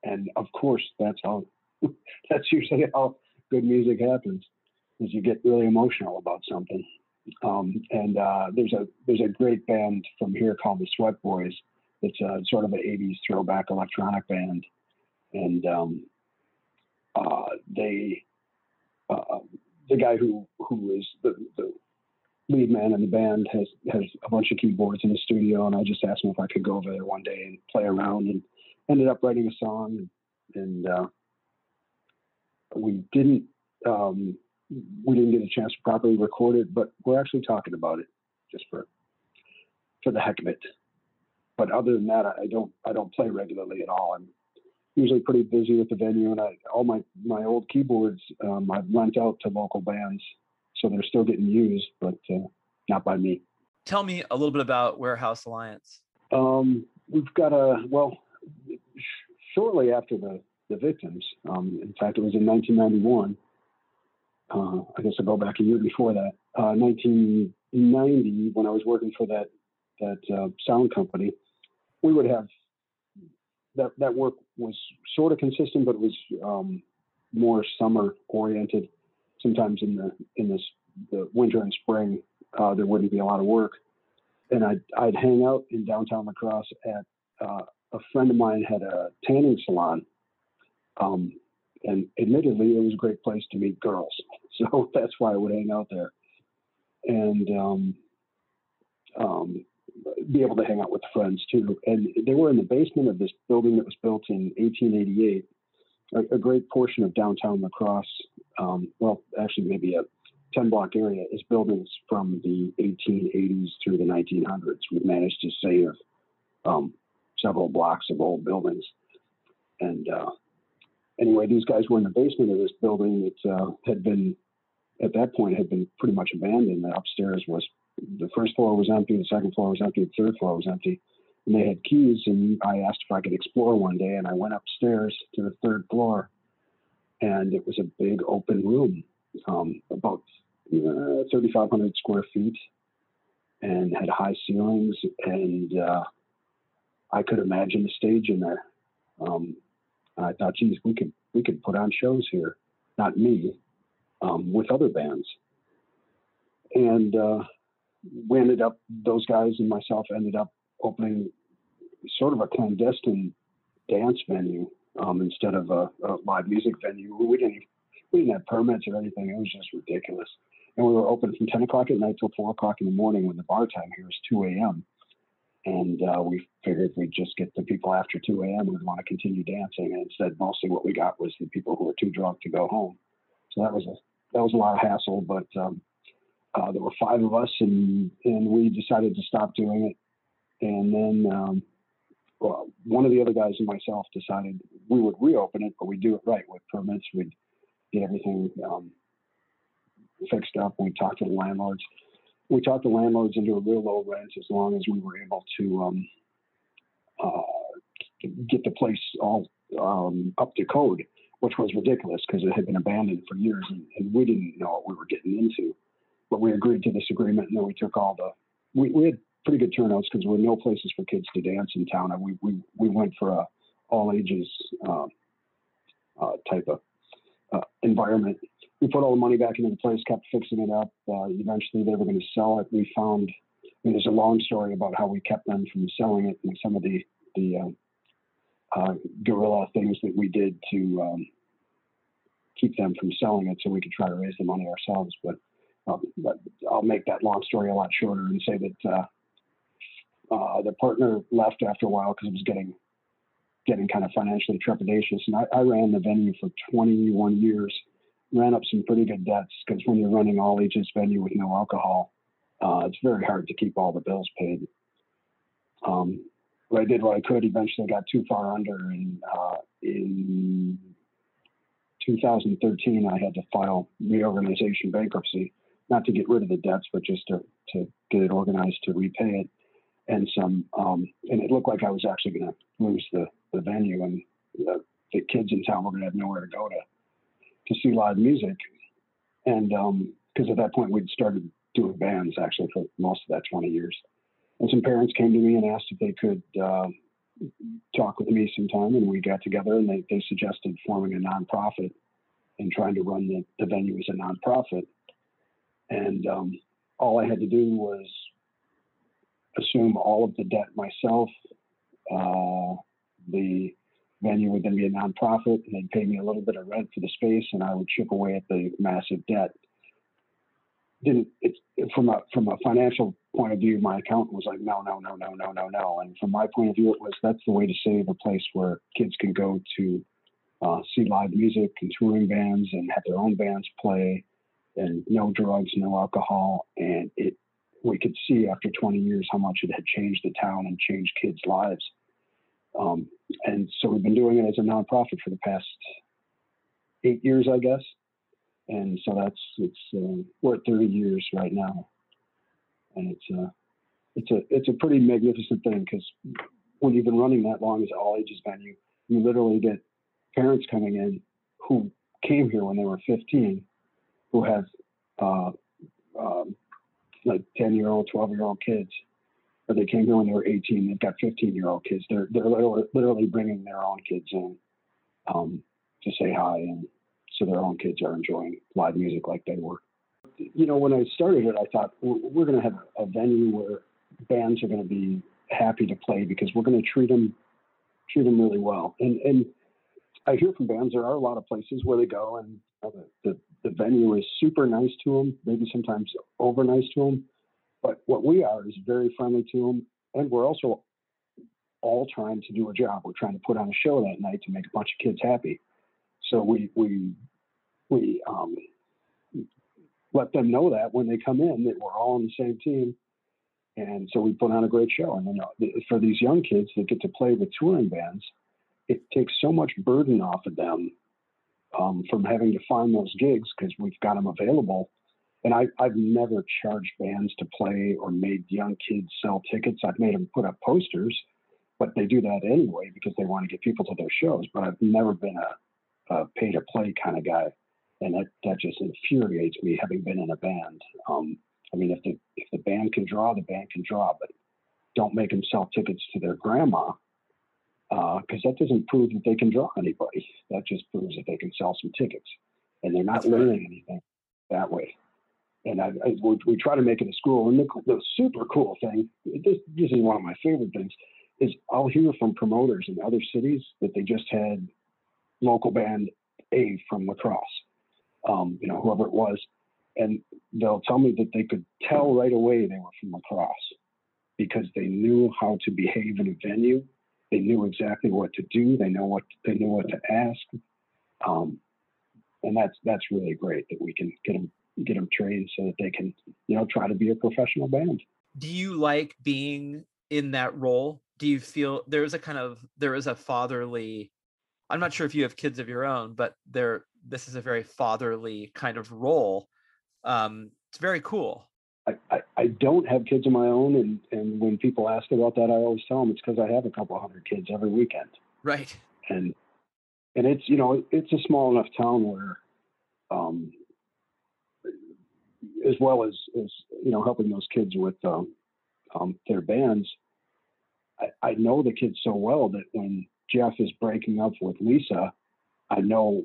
Speaker 3: and of course, that's how *laughs* that's usually how good music happens. Is you get really emotional about something. Um, and uh, there's a there's a great band from here called the Sweat Boys. It's a sort of an '80s throwback electronic band, and um, uh, they uh, the guy who who is the, the lead man in the band has has a bunch of keyboards in the studio, and I just asked him if I could go over there one day and play around, and ended up writing a song, and uh, we didn't um, we didn't get a chance to properly record it, but we're actually talking about it just for for the heck of it. But other than that, I don't I don't play regularly at all. I'm usually pretty busy with the venue, and I all my my old keyboards um, I've lent out to local bands, so they're still getting used, but uh, not by me.
Speaker 1: Tell me a little bit about Warehouse Alliance.
Speaker 3: Um, we've got a well, shortly after the the victims. Um, in fact, it was in 1991. Uh, I guess I'll go back a year before that. Uh, 1990, when I was working for that that uh, sound company, we would have that that work was sort of consistent, but it was um, more summer oriented. Sometimes in the in this the winter and spring, uh, there wouldn't be a lot of work, and I'd I'd hang out in downtown La Crosse at uh, a friend of mine had a tanning salon, um, and admittedly, it was a great place to meet girls. *laughs* So that's why I would hang out there, and um, um, be able to hang out with friends too. And they were in the basement of this building that was built in 1888. A, a great portion of downtown La Crosse, um, well, actually maybe a 10 block area, is buildings from the 1880s through the 1900s. We've managed to save um, several blocks of old buildings. And uh, anyway, these guys were in the basement of this building that uh, had been, at that point, had been pretty much abandoned. The upstairs was, the first floor was empty, the second floor was empty, the third floor was empty. And they had keys, and I asked if I could explore one day, and I went upstairs to the third floor, and it was a big open room, um, about uh, 3,500 square feet, and had high ceilings, and uh, I could imagine a stage in there. Um, I thought, geez, we could we could put on shows here. Not me, um, with other bands. And uh, we ended up, those guys and myself ended up opening sort of a clandestine dance venue um, instead of a, a live music venue. We didn't we didn't have permits or anything. It was just ridiculous. And we were open from 10 o'clock at night till 4 o'clock in the morning when the bar time here is 2 a.m. And uh, we figured we'd just get the people after 2 a.m., who'd want to continue dancing. And instead, mostly what we got was the people who were too drunk to go home. So that was a that was a lot of hassle. But um, uh, there were five of us, and and we decided to stop doing it. And then um, well, one of the other guys and myself decided we would reopen it, but we'd do it right with permits. We'd get everything um, fixed up. We talked to the landlords we talked the landlords into a real low rent as long as we were able to um, uh, get the place all um, up to code, which was ridiculous because it had been abandoned for years and, and, we didn't know what we were getting into. But we agreed to this agreement and then we took all the, we, we had pretty good turnouts because there were no places for kids to dance in town. And we, we, we went for a all ages uh, uh, type of uh, environment we put all the money back into the place, kept fixing it up. Uh, eventually, they were going to sell it. We found, I mean, there's a long story about how we kept them from selling it and some of the the uh, uh, guerrilla things that we did to um, keep them from selling it, so we could try to raise the money ourselves. But, um, but I'll make that long story a lot shorter and say that uh, uh, the partner left after a while because it was getting getting kind of financially trepidatious, and I, I ran the venue for 21 years ran up some pretty good debts because when you're running all ages venue with no alcohol, uh, it's very hard to keep all the bills paid. Um, but I did what I could. Eventually, I got too far under, and uh, in 2013, I had to file reorganization bankruptcy, not to get rid of the debts, but just to to get it organized to repay it. And some, um, and it looked like I was actually going to lose the the venue, and the, the kids in town were going to have nowhere to go to to see live music. And because um, at that point we'd started doing bands actually for most of that 20 years. And some parents came to me and asked if they could uh, talk with me sometime, and we got together and they, they suggested forming a nonprofit and trying to run the, the venue as a nonprofit. And um, all I had to do was assume all of the debt myself. Uh, the venue would then be a nonprofit and they'd pay me a little bit of rent for the space and I would chip away at the massive debt. Didn't it's from a from a financial point of view, my accountant was like, no, no, no, no, no, no, no. And from my point of view, it was that's the way to save a place where kids can go to uh, see live music and touring bands and have their own bands play and no drugs, no alcohol. And it we could see after 20 years how much it had changed the town and changed kids' lives. Um, and so we've been doing it as a nonprofit for the past eight years, I guess. And so that's it's uh, we're at 30 years right now, and it's a uh, it's a it's a pretty magnificent thing because when you've been running that long as an all ages venue, you literally get parents coming in who came here when they were 15, who have uh, um, like 10 year old, 12 year old kids, or they came here when they were 18. They've got 15 year old kids. They're they're literally, bringing their own kids in um, to say hi, and so their own kids are enjoying live music like they were. You know, when I started it, I thought we're going to have a venue where bands are going to be happy to play because we're going to treat them treat them really well. And and I hear from bands there are a lot of places where they go and the, the the venue is super nice to them, maybe sometimes over nice to them. But what we are is very friendly to them, and we're also all trying to do a job. We're trying to put on a show that night to make a bunch of kids happy. So we we we um, let them know that when they come in that we're all on the same team, and so we put on a great show. And then uh, for these young kids that get to play with touring bands, it takes so much burden off of them um, from having to find those gigs because we've got them available. And I, I've never charged bands to play or made young kids sell tickets. I've made them put up posters, but they do that anyway because they want to get people to their shows. But I've never been a, a pay to play kind of guy, and that that just infuriates me having been in a band. Um, I mean, if the if the band can draw, the band can draw, but don't make them sell tickets to their grandma because uh, that doesn't prove that they can draw anybody. That just proves that they can sell some tickets, and they're not That's learning right. anything that way. And I, I we, we, try to make it a school. And the, the super cool thing, this, this is one of my favorite things, is I'll hear from promoters in other cities that they just had local band A from La Crosse, um, you know, whoever it was, and they'll tell me that they could tell right away they were from La Crosse because they knew how to behave in a venue they knew exactly what to do. They know what they knew what to ask, um, and that's that's really great that we can get them get them trained so that they can you know try to be a professional band.
Speaker 1: Do you like being in that role? Do you feel there is a kind of there is a fatherly? I'm not sure if you have kids of your own, but there this is a very fatherly kind of role. Um, it's very cool.
Speaker 3: I, I, I don't have kids of my own, and, and when people ask about that, I always tell them it's because I have a couple hundred kids every weekend.
Speaker 1: Right.
Speaker 3: And and it's you know it's a small enough town where, um, as well as as you know helping those kids with um, um, their bands, I, I know the kids so well that when Jeff is breaking up with Lisa, I know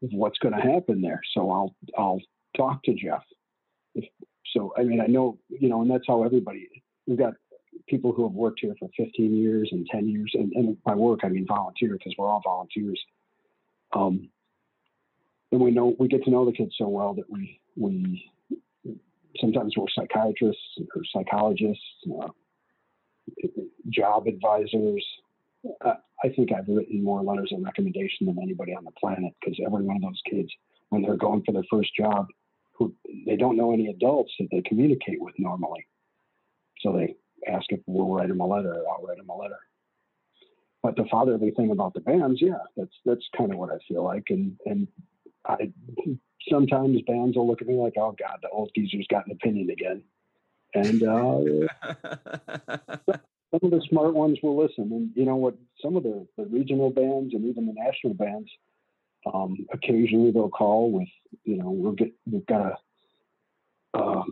Speaker 3: what's going to happen there. So I'll I'll talk to Jeff so, I mean, I know, you know, and that's how everybody, we've got people who have worked here for 15 years and 10 years. And, and by work, I mean volunteer because we're all volunteers. Um, and we know, we get to know the kids so well that we, we, sometimes we're psychiatrists or psychologists, uh, job advisors. Uh, I think I've written more letters of recommendation than anybody on the planet because every one of those kids, when they're going for their first job, who they don't know any adults that they communicate with normally. So they ask if we'll write them a letter. or I'll write them a letter. But the fatherly thing about the bands, yeah, that's that's kind of what I feel like. And and I sometimes bands will look at me like, oh God, the old geezer's got an opinion again. And uh, *laughs* some of the smart ones will listen. And you know what? Some of the, the regional bands and even the national bands, um, occasionally they'll call with, you know, we'll get, we've got a, uh,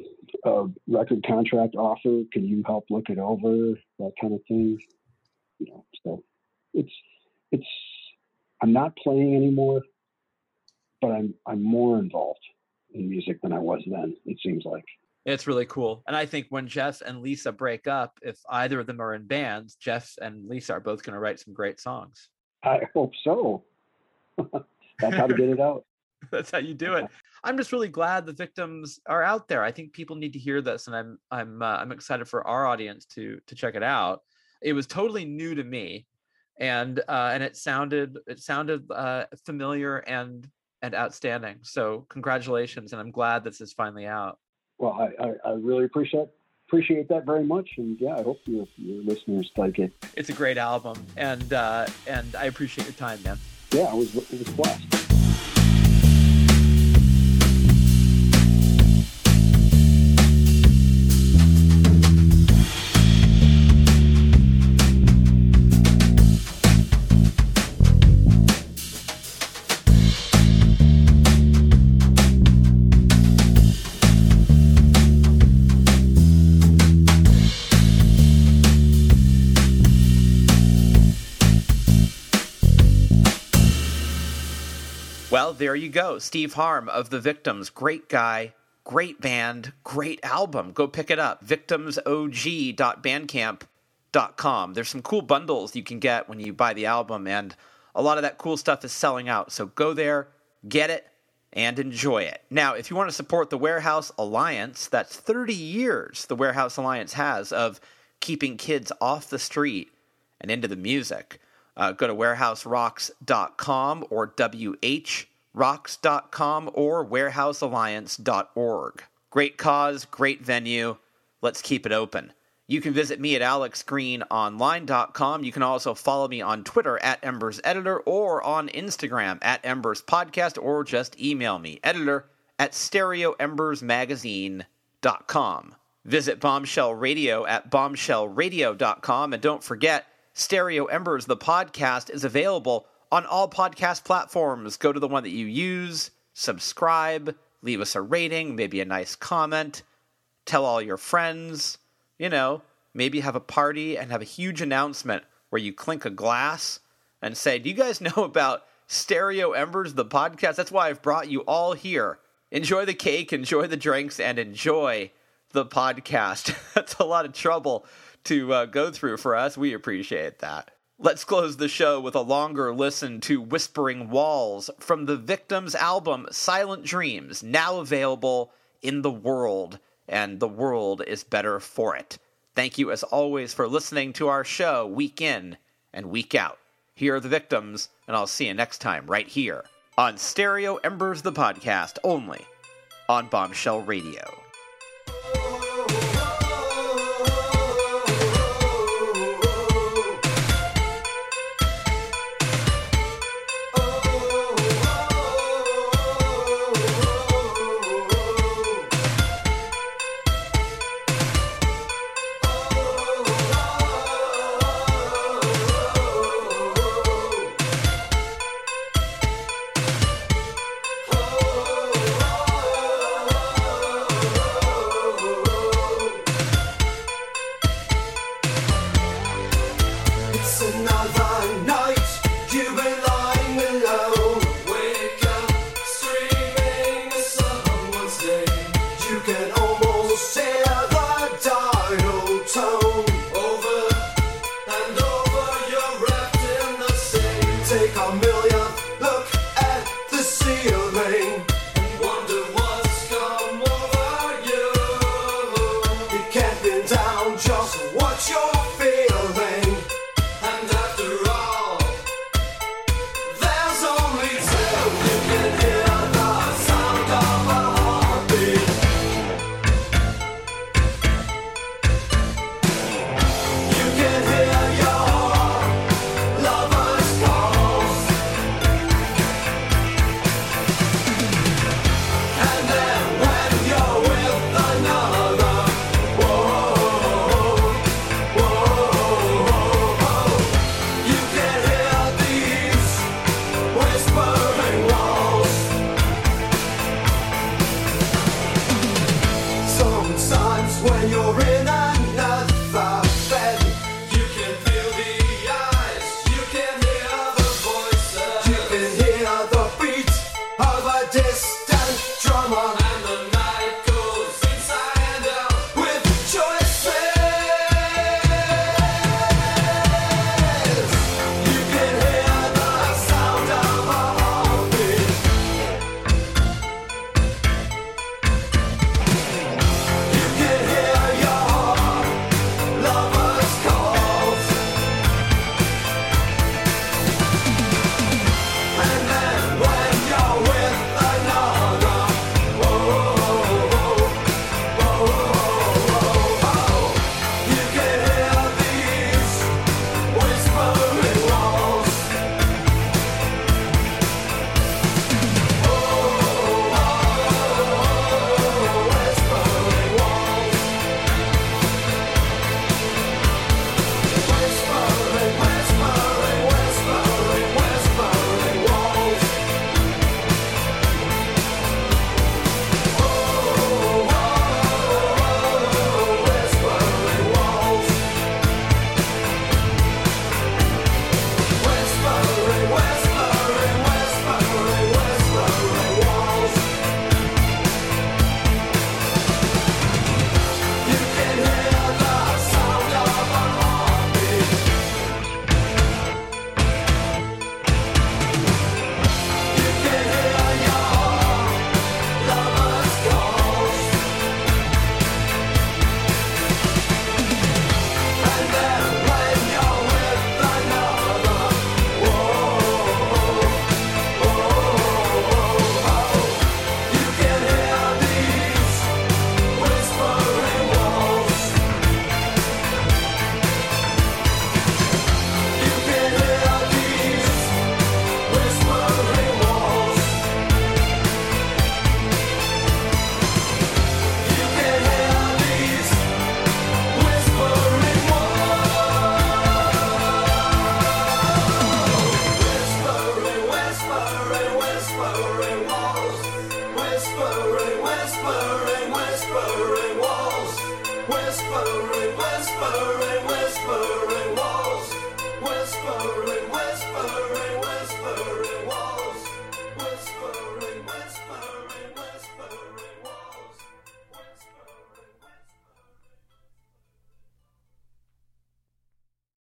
Speaker 3: a record contract offer. Can you help look it over? That kind of thing. You know, so it's, it's, I'm not playing anymore, but I'm, I'm more involved in music than I was then. It seems like.
Speaker 1: It's really cool. And I think when Jeff and Lisa break up, if either of them are in bands, Jeff and Lisa are both going to write some great songs.
Speaker 3: I hope so. *laughs* That's how to get it out. *laughs*
Speaker 1: That's how you do it. I'm just really glad the victims are out there. I think people need to hear this, and I'm I'm uh, I'm excited for our audience to to check it out. It was totally new to me, and uh, and it sounded it sounded uh, familiar and and outstanding. So congratulations, and I'm glad this is finally out.
Speaker 3: Well, I, I, I really appreciate appreciate that very much, and yeah, I hope your your listeners like it.
Speaker 1: It's a great album, and uh, and I appreciate your time, man
Speaker 3: yeah, it was it was blessed.
Speaker 1: Go. Steve Harm of The Victims. Great guy, great band, great album. Go pick it up. Victimsog.bandcamp.com. There's some cool bundles you can get when you buy the album, and a lot of that cool stuff is selling out. So go there, get it, and enjoy it. Now, if you want to support the Warehouse Alliance, that's 30 years the Warehouse Alliance has of keeping kids off the street and into the music. Uh, go to warehouserocks.com or whrocks.com or warehousealliance.org. Great cause, great venue. Let's keep it open. You can visit me at alexgreenonline.com. You can also follow me on Twitter at Embers Editor or on Instagram at Embers Podcast or just email me, editor at stereoembersmagazine.com. Visit Bombshell Radio at bombshellradio.com. And don't forget, Stereo Embers, the podcast, is available on all podcast platforms. Go to the one that you use, subscribe, leave us a rating, maybe a nice comment, tell all your friends. You know, maybe have a party and have a huge announcement where you clink a glass and say, Do you guys *laughs* know about Stereo Embers, the podcast? That's why I've brought you all here. Enjoy the cake, enjoy the drinks, and enjoy the podcast. *laughs* That's a lot of trouble to uh, go through for us. We appreciate that. Let's close the show with a longer listen to Whispering Walls from the Victims album Silent Dreams, now available in the world, and the world is better for it. Thank you, as always, for listening to our show week in and week out. Here are the victims, and I'll see you next time right here on Stereo Embers, the podcast, only on Bombshell Radio.